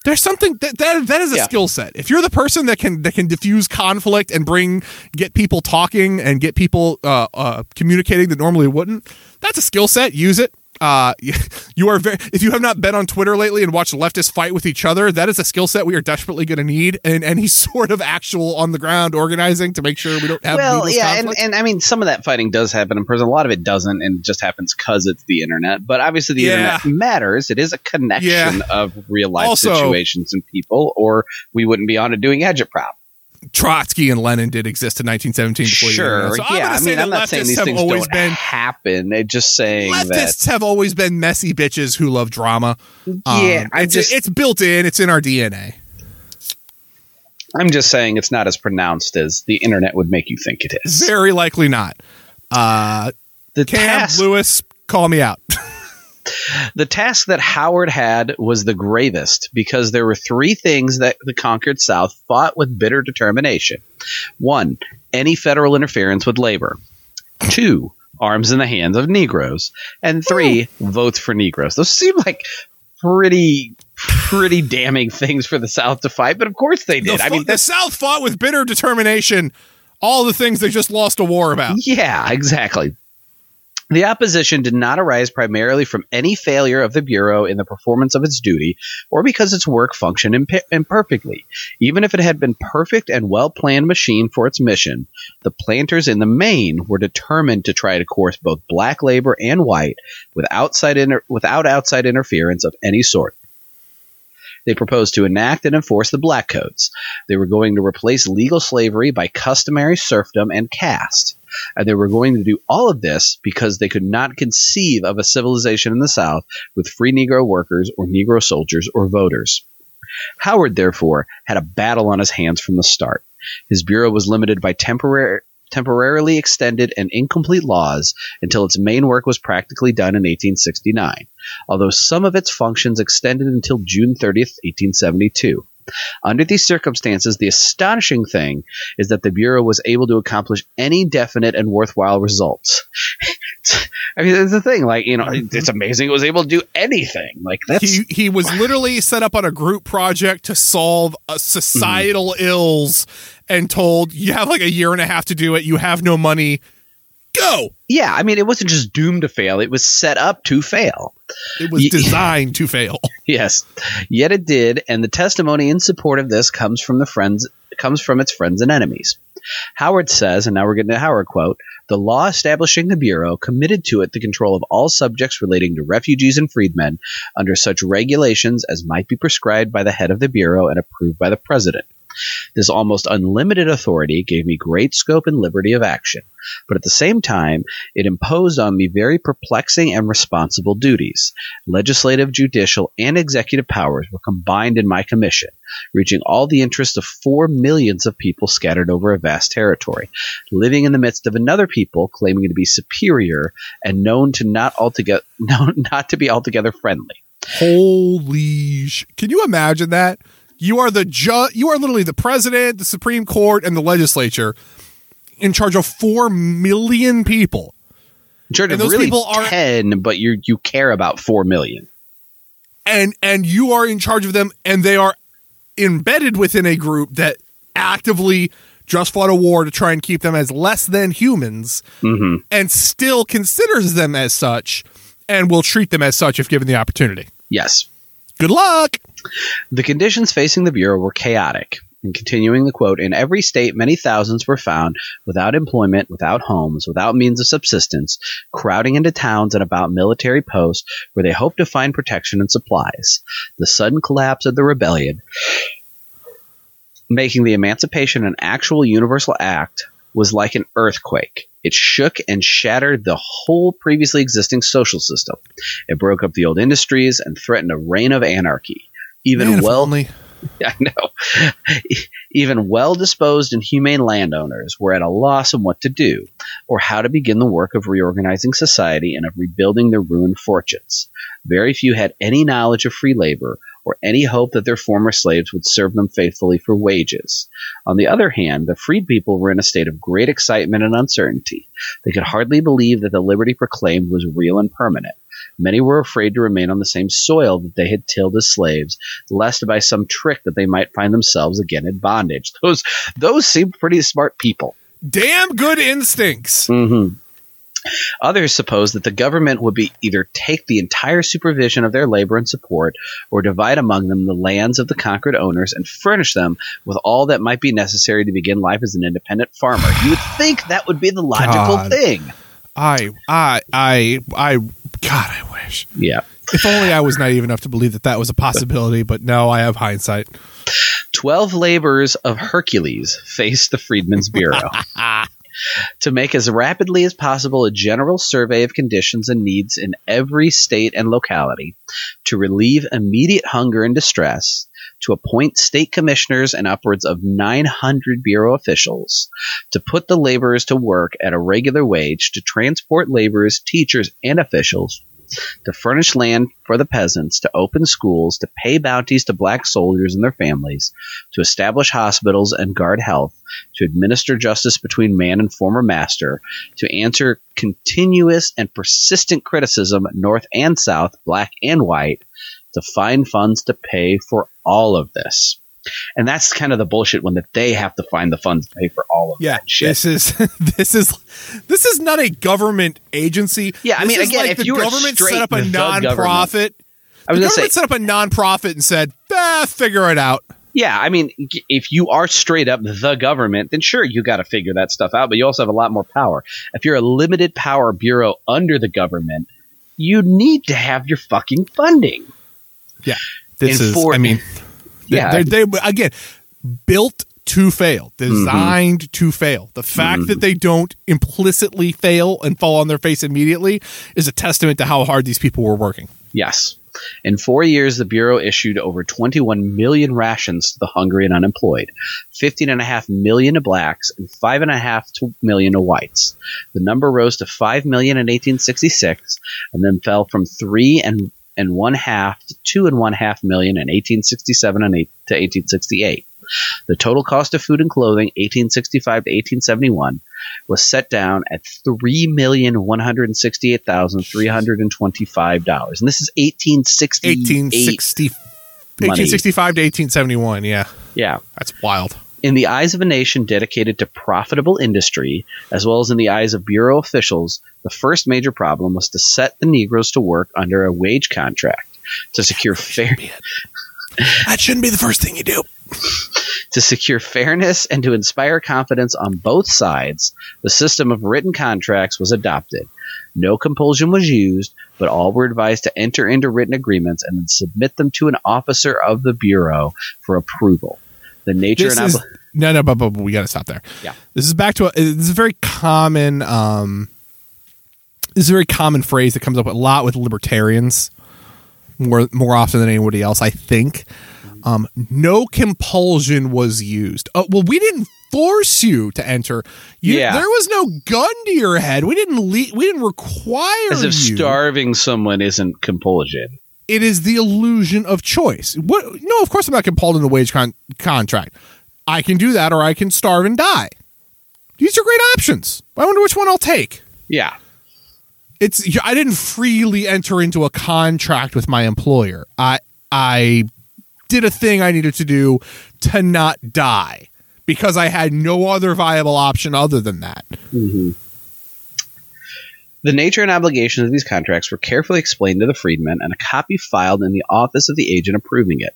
There's something that that, that is a Yeah. skill set. If you're the person that can that can diffuse conflict and bring get people talking and get people uh, uh, communicating that normally wouldn't, that's a skill set. Use it. Uh, you are very. If you have not been on Twitter lately and watched leftists fight with each other, that is a skill set we are desperately going to need. in any sort of actual on the ground organizing to make sure we don't have well, yeah, and, and I mean, some of that fighting does happen in prison. A lot of it doesn't, and it just happens because it's the internet. But obviously, the Yeah. internet matters. It is a connection Yeah. of real life Also- situations and people, or we wouldn't be on it doing agitprop. Trotsky and Lenin did exist in 1917. Before the Sure. So yeah. I mean, I'm not saying these things always don't been happen. It's just saying that. leftists have always been messy bitches who love drama. Yeah, Um, I it's, just- it's built in. It's in our DNA. I'm just saying it's not as pronounced as the internet would make you think it is. Very likely not. Uh, the Cam task, Lewis, call me out. the task that Howard had was the gravest because there were three things that the conquered South fought with bitter determination. One, any federal interference with labor. Two, arms in the hands of Negroes. And three, hmm. votes for Negroes. Those seem like pretty pretty damning things for the South to fight, but of course they did. The, I mean, the South fought with bitter determination all the things they just lost a war about. Yeah, exactly. The opposition did not arise primarily from any failure of the Bureau in the performance of its duty or because its work functioned imp- imperfectly. Even if it had been perfect and well planned machine for its mission, the planters in the main were determined to try to coerce both black labor and white with outside inter- without outside interference of any sort. They proposed to enact and enforce the Black Codes. They were going to replace legal slavery by customary serfdom and caste. And they were going to do all of this because they could not conceive of a civilization in the South with free Negro workers or Negro soldiers or voters. Howard, therefore, had a battle on his hands from the start. His bureau was limited by temporary, temporarily extended and incomplete laws until its main work was practically done in 1869, although some of its functions extended until June 30th, 1872. Under these circumstances, the astonishing thing is that the Bureau was able to accomplish any definite and worthwhile results. I mean, that's the thing. Like, you know, it's amazing it was able to do anything. Like, that's. He, he was literally set up on a group project to solve a societal mm. ills and told, you have like a year and a half to do it. You have no money. Go. Yeah. I mean, it wasn't just doomed to fail, it was set up to fail. It was designed to fail. Yes, yet it did, and the testimony in support of this comes from the friends comes from its friends and enemies. Howard says, and now we're getting a Howard quote: "The law establishing the bureau committed to it the control of all subjects relating to refugees and freedmen under such regulations as might be prescribed by the head of the bureau and approved by the president." This almost unlimited authority gave me great scope and liberty of action, but at the same time, it imposed on me very perplexing and responsible duties. Legislative, judicial, and executive powers were combined in my commission, reaching all the interests of four millions of people scattered over a vast territory, living in the midst of another people claiming to be superior and known to not altogether known not to be altogether friendly. Holy sh- Can you imagine that? You are the ju- you are literally the president, the Supreme Court, and the legislature in charge of four million people. And those really people are ten, but you you care about four million. And and you are in charge of them, and they are embedded within a group that actively just fought a war to try and keep them as less than humans, mm-hmm. and still considers them as such, and will treat them as such if given the opportunity. Yes. Good luck. The conditions facing the Bureau were chaotic. And continuing the quote, in every state, many thousands were found without employment, without homes, without means of subsistence, crowding into towns and about military posts where they hoped to find protection and supplies. The sudden collapse of the rebellion, making the emancipation an actual universal act, was like an earthquake. It shook and shattered the whole previously existing social system. It broke up the old industries and threatened a reign of anarchy even Man, well only. I know. Even well disposed and humane landowners were at a loss on what to do, or how to begin the work of reorganizing society and of rebuilding their ruined fortunes. Very few had any knowledge of free labor, or any hope that their former slaves would serve them faithfully for wages. On the other hand, the freed people were in a state of great excitement and uncertainty. They could hardly believe that the liberty proclaimed was real and permanent. Many were afraid to remain on the same soil that they had tilled as slaves, lest by some trick that they might find themselves again in bondage. Those those seemed pretty smart people. Damn good instincts. Mm-hmm. Others supposed that the government would be either take the entire supervision of their labor and support, or divide among them the lands of the conquered owners and furnish them with all that might be necessary to begin life as an independent farmer. You would think that would be the logical God. thing. I, I, I, I, God, I wish. Yeah. If only I was naive enough to believe that that was a possibility, but no, I have hindsight. Twelve labors of Hercules faced the Freedmen's Bureau. to make as rapidly as possible a general survey of conditions and needs in every state and locality, to relieve immediate hunger and distress, to appoint state commissioners and upwards of 900 bureau officials, to put the laborers to work at a regular wage, to transport laborers, teachers, and officials, to furnish land for the peasants, to open schools, to pay bounties to black soldiers and their families, to establish hospitals and guard health, to administer justice between man and former master, to answer continuous and persistent criticism, north and south, black and white, to find funds to pay for all of this. And that's kind of the bullshit when that they have to find the funds to pay for all of Yeah, that shit. this is this is this is not a government agency. Yeah, I mean, again, like if the you were government straight set up a government- nonprofit. I was the going to say, government set up a nonprofit and said, "Ah, figure it out." yeah, I mean, if you are straight up the government, then sure, you got to figure that stuff out, but you also have a lot more power. If you're a limited power bureau under the government, you need to have your fucking funding. Yeah, this And is. for- I mean, Yeah. they, they again built to fail, designed mm-hmm. to fail. The fact that mm-hmm. they don't implicitly fail and fall on their face immediately is a testament to how hard these people were working. Yes. In four years, the Bureau issued over 21 million rations to the hungry and unemployed, 15.5 million to blacks, and 5.5 to million to whites. The number rose to 5 million in 1866, and then fell from 3 and, and one half to 2 and one half million in 1867 and eight, to 1868. The total cost of food and clothing, 1865 to 1871, was set down at three million one hundred sixty-eight thousand three hundred and twenty-five dollars, and this is eighteen sixty-eight. 1860, Money. 1865 to 1871. Yeah, Yeah, that's wild. In the eyes of a nation dedicated to profitable industry, as well as in the eyes of bureau officials, the first major problem was to set the Negroes to work under a wage contract to secure fair That shouldn't be the first thing you do. to secure fairness and to inspire confidence on both sides. The system of written contracts was adopted. No compulsion was used, but all were advised to enter into written agreements and then submit them to an officer of the bureau for approval. The nature This and is obli- no, no, but, but, but we got to stop there. Yeah. this is back to a, this is a very common. Um, this is a very common phrase that comes up a lot with libertarians, more more often than anybody else. I think. Um, no compulsion was used. Oh, well, we didn't force you to enter. You, Yeah. there was no gun to your head. We didn't. Le- we didn't require as if you. starving someone isn't compulsion. It is the illusion of choice. What? No, of course I'm not compelled in the wage con- contract. I can do that, or I can starve and die. These are great options. I wonder which one I'll take. Yeah. It's I didn't freely enter into a contract with my employer. I I did a thing I needed to do to not die because I had no other viable option other than that. Mm-hmm. The nature and obligations of these contracts were carefully explained to the freedmen, and a copy filed in the office of the agent approving it.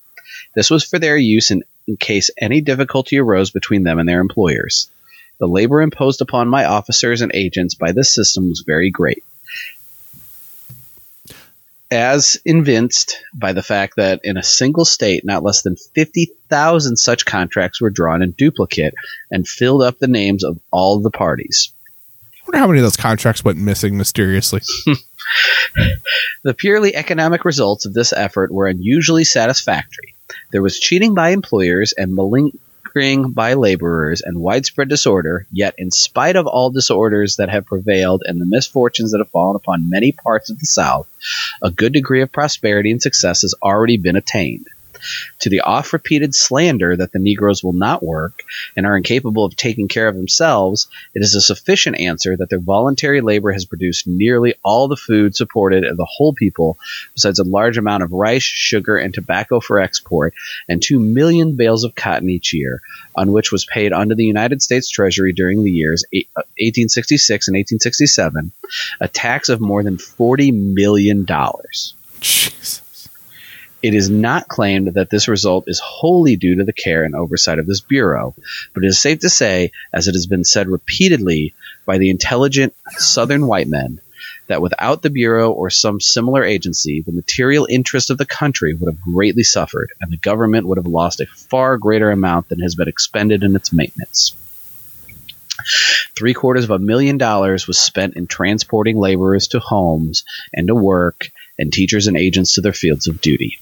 This was for their use in, in case any difficulty arose between them and their employers. The labor imposed upon my officers and agents by this system was very great. As evinced by the fact that in a single state, not less than 50,000 such contracts were drawn in duplicate and filled up the names of all the parties. Wonder how many of those contracts went missing mysteriously. The purely economic results of this effort were unusually satisfactory. There was cheating by employers and malingering by laborers and widespread disorder, yet, in spite of all disorders that have prevailed and the misfortunes that have fallen upon many parts of the South, a good degree of prosperity and success has already been attained. To the oft repeated slander that the Negroes will not work and are incapable of taking care of themselves, it is a sufficient answer that their voluntary labor has produced nearly all the food supported of the whole people, besides a large amount of rice, sugar, and tobacco for export, and two million bales of cotton each year, on which was paid unto the United States Treasury during the years uh, 1866 and 1867 a tax of more than $40 million. Jesus. It is not claimed that this result is wholly due to the care and oversight of this Bureau, but it is safe to say, as it has been said repeatedly by the intelligent Southern white men, that without the Bureau or some similar agency, the material interest of the country would have greatly suffered, and the government would have lost a far greater amount than has been expended in its maintenance. Three quarters of a million dollars was spent in transporting laborers to homes and to work, and teachers and agents to their fields of duty.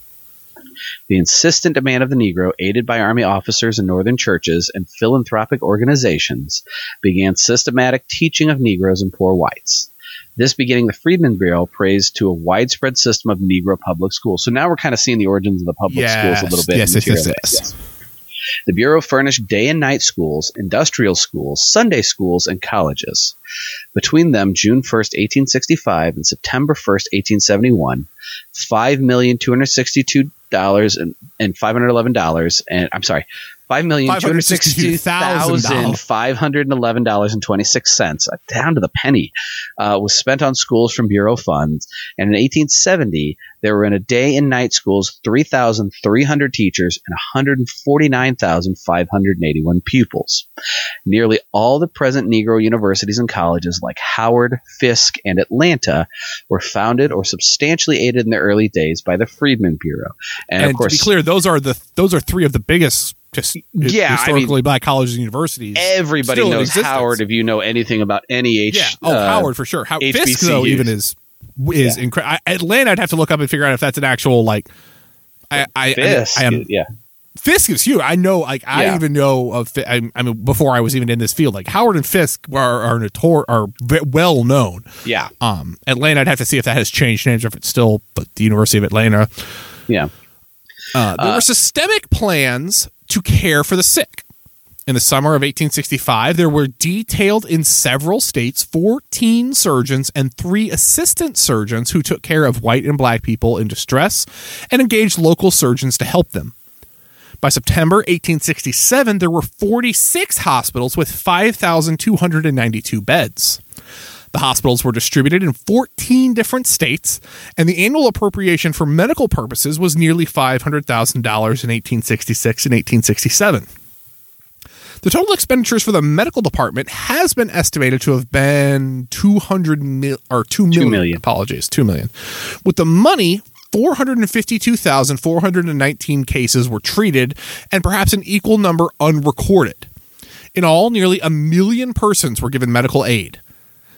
The insistent demand of the Negro, aided by Army officers and Northern churches and philanthropic organizations, began systematic teaching of Negroes and poor whites. This beginning the Freedmen Bureau praised to a widespread system of Negro public schools. So now we're kind of seeing the origins of the public Yes. schools a little bit. Yes, yes, yes, materially. yes. The Bureau furnished day and night schools, industrial schools, Sunday schools, and colleges. Between them, June 1st, 1865 and September 1st, 1871, dollars and and five hundred eleven dollars and I'm sorry, five million two hundred sixty-two thousand five hundred eleven dollars and twenty-six cents, uh, down to the penny, uh, was spent on schools from bureau funds. And in 1870, there were in a day and night schools three thousand three hundred teachers and one hundred forty-nine thousand five hundred eighty-one pupils. Nearly all the present Negro universities and colleges, like Howard, Fisk, and Atlanta, were founded or substantially aided in the early days by the Freedmen Bureau. And, and of course, to be clear, those are the those are three of the biggest just yeah, historically I mean, black colleges and universities. Everybody knows Howard. If you know anything about any H, yeah, oh uh, Howard for sure. How, Fisk though even is is yeah. incredible. Atlanta, I'd have to look up and figure out if that's an actual like. I I, Fisk, I, I am yeah. Fisk is huge. I know, like I yeah. even know of. I, I, mean, before I was even in this field, like Howard and Fisk are are, notor- are well known. Yeah. Um, Atlanta, I'd have to see if that has changed names or if it's still, but the University of Atlanta. Yeah. Uh, there uh, were systemic plans to care for the sick. In the summer of 1865, there were detailed in several states 14 surgeons and three assistant surgeons who took care of white and black people in distress and engaged local surgeons to help them. By September 1867, there were 46 hospitals with 5,292 beds. The hospitals were distributed in 14 different states, and the annual appropriation for medical purposes was nearly $500,000 in 1866 and 1867. The total expenditures for the medical department has been estimated to have been 200 mil or 2 million, 2 million. Apologies, 2 million. With the money 452,419 cases were treated and perhaps an equal number unrecorded. In all, nearly a million persons were given medical aid.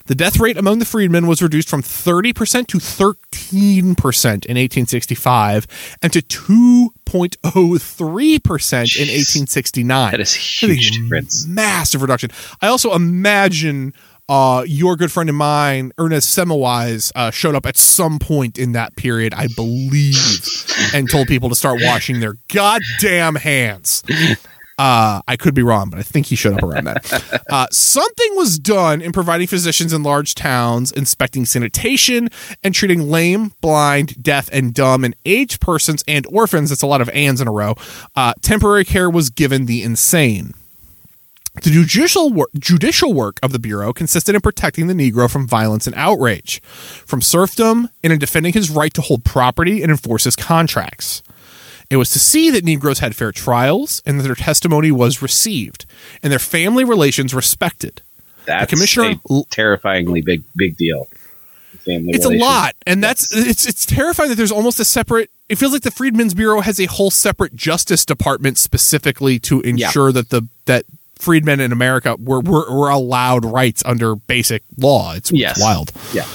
The death rate among the freedmen was reduced from 30% to 13% in 1865 and to 2.03% in 1869. That is huge difference. Massive reduction. I also imagine uh, your good friend of mine, Ernest Semmelweis, uh, showed up at some point in that period, I believe, and told people to start washing their goddamn hands. Uh, I could be wrong, but I think he showed up around that. Uh, something was done in providing physicians in large towns, inspecting sanitation, and treating lame, blind, deaf, and dumb, and aged persons and orphans. That's a lot of ands in a row. Uh, temporary care was given the insane. The judicial work, judicial work of the Bureau consisted in protecting the Negro from violence and outrage, from serfdom, and in defending his right to hold property and enforce his contracts. It was to see that Negroes had fair trials and that their testimony was received and their family relations respected. That's the commissioner, a terrifyingly big big deal. Family it's relations. a lot, and that's it's it's terrifying that there's almost a separate. It feels like the Freedmen's Bureau has a whole separate Justice Department specifically to ensure yeah. that the that freedmen in America were, were, were allowed rights under basic law. It's, yes. it's wild. Yeah.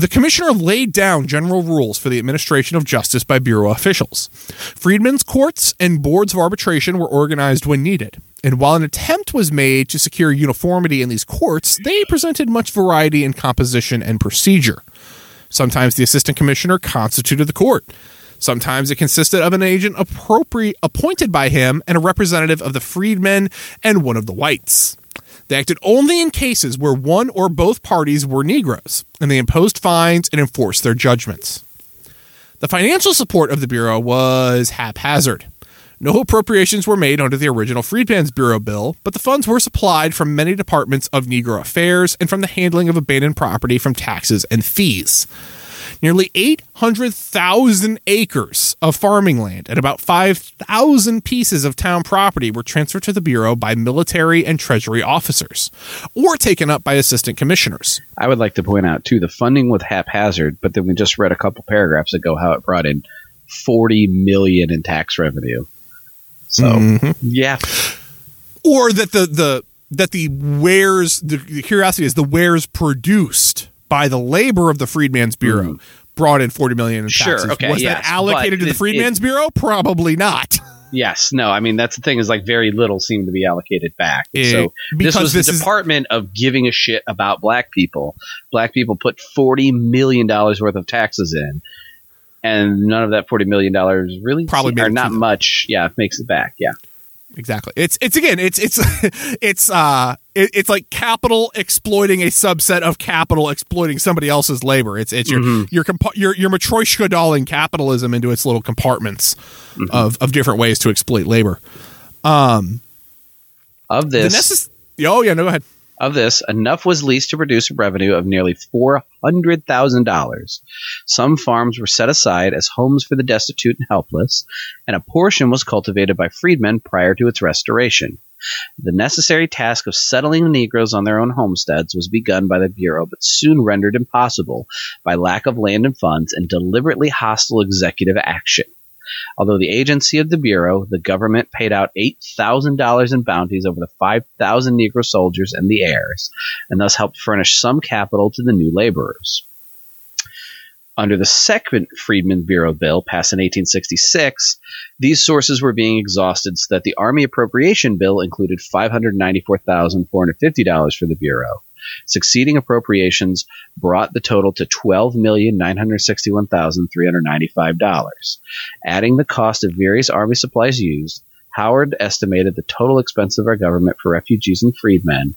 The commissioner laid down general rules for the administration of justice by Bureau officials. Freedmen's courts and boards of arbitration were organized when needed. And while an attempt was made to secure uniformity in these courts, they presented much variety in composition and procedure. Sometimes the assistant commissioner constituted the court. Sometimes it consisted of an agent appropriate appointed by him and a representative of the freedmen and one of the whites. They acted only in cases where one or both parties were Negroes, and they imposed fines and enforced their judgments. The financial support of the Bureau was haphazard. No appropriations were made under the original Freedmen's Bureau bill, but the funds were supplied from many departments of Negro affairs and from the handling of abandoned property from taxes and fees. Nearly 800,000 acres of farming land and about 5,000 pieces of town property were transferred to the Bureau by military and Treasury officers or taken up by assistant commissioners. I would like to point out, too, the funding was haphazard, but then we just read a couple paragraphs ago how it brought in 40 million in tax revenue. So, mm-hmm. yeah. Or that the, the, that the wares, the curiosity is the wares produced by the labor of the Freedmen's Bureau mm. brought in 40 million in taxes. Sure, okay, Was yes, that allocated to the Freedmen's it, Bureau? Probably not. Yes, no. I mean, that's the thing is like very little seemed to be allocated back. It, so this was this the department of giving a shit about black people. Black people put forty million dollars worth of taxes in, and none of that forty million dollars really probably or not much. Yeah, makes it back. Yeah, exactly. It's it's again. It's it's it's uh it, it's like capital exploiting a subset of capital exploiting somebody else's labor. It's it's your Mm-hmm. your compa- your your Matryoshka dolling capitalism into its little compartments Mm-hmm. of of different ways to exploit labor. Of The this, necess- oh yeah, no, go ahead. of this, enough was leased to produce a revenue of nearly four hundred thousand dollars. Some farms were set aside as homes for the destitute and helpless, and a portion was cultivated by freedmen prior to its restoration. The necessary task of settling the Negroes on their own homesteads was begun by the Bureau, but soon rendered impossible by lack of land and funds and deliberately hostile executive action. Although the agency of the Bureau, the government paid out $8,000 in bounties over the 5,000 Negro soldiers and the heirs, and thus helped furnish some capital to the new laborers. Under the second Freedmen Bureau bill, passed in 1866, these sources were being exhausted so that the Army Appropriation Bill included $594,450 for the Bureau. Succeeding appropriations brought the total to $12,961,395. Adding the cost of various Army supplies used, Howard estimated the total expense of our government for refugees and freedmen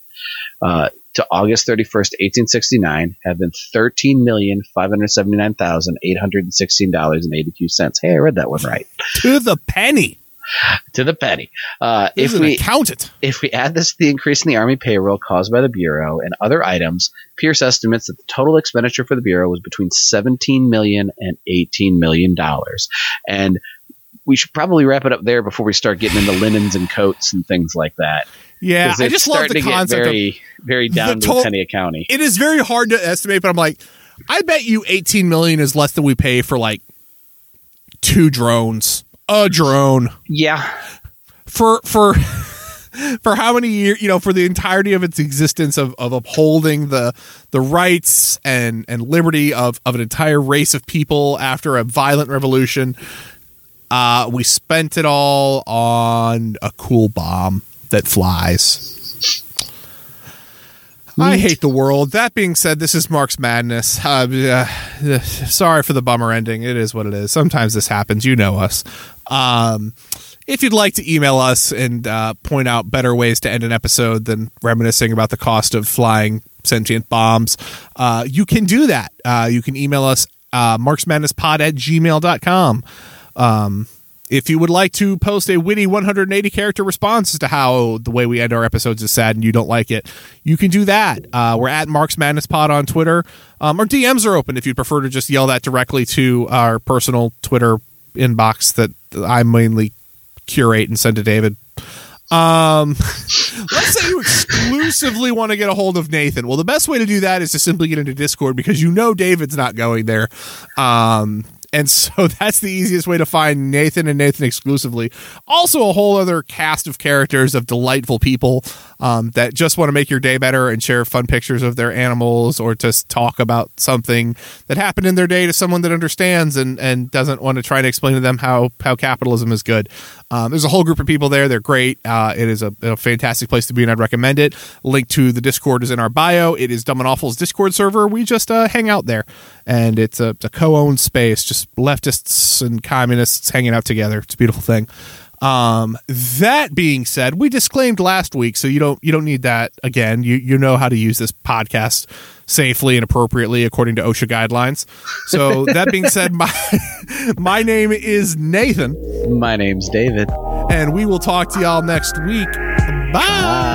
uh, to August 31st, 1869, have been $13,579,816.82. Hey, I read that one right. To the penny. To the penny. Uh, if we accountant. if we add this to the increase in the Army payroll caused by the Bureau and other items, Pierce estimates that the total expenditure for the Bureau was between 17 million and 18 million dollars. And we should probably wrap it up there before we start getting into linens and coats and things like that. Yeah, 'Cause I just love starting the to get concept of very, very down to to- penny county. it is very hard to estimate, but I'm like, I bet you 18 million is less than we pay for like two drones, a drone Yeah, for for for how many years, you know, for the entirety of its existence of, of upholding the the rights and and liberty of of an entire race of people after a violent revolution. Uh, we spent it all on a cool bomb that flies. I hate the world. That being said, this is Mark's Madness. Uh, uh, sorry for the bummer ending. It is what it is. Sometimes this happens. You know us. Um, if you'd like to email us and uh, point out better ways to end an episode than reminiscing about the cost of flying sentient bombs, uh, you can do that. Uh, you can email us uh, marksmadnesspod at gmail.com. Um, if you would like to post a witty 180 character response as to how the way we end our episodes is sad and you don't like it, you can do that. Uh, we're at Marks Madness Pod on Twitter. Um, our DMs are open if you'd prefer to just yell that directly to our personal Twitter inbox that I mainly curate and send to David. Um, let's say you exclusively want to get a hold of Nathan. Well, the best way to do that is to simply get into Discord because you know David's not going there. Um, and so that's the easiest way to find Nathan and Nathan exclusively. Also, a whole other cast of characters of delightful people um, that just want to make your day better and share fun pictures of their animals or just talk about something that happened in their day to someone that understands and, and doesn't want to try to explain to them how, how capitalism is good. Um, there's a whole group of people there. They're great. Uh, it is a, a fantastic place to be, and I'd recommend it. Link to the Discord is in our bio. It is Dumb and Awful's Discord server. We just uh, hang out there, and it's a, a co-owned space, just leftists and communists hanging out together. It's a beautiful thing. Um, that being said, we disclaimed last week, so you don't you don't need that again. You you know how to use this podcast safely and appropriately according to OSHA guidelines. So that being said, my my name is Nathan, my name's David. and we will talk to y'all next week. Bye.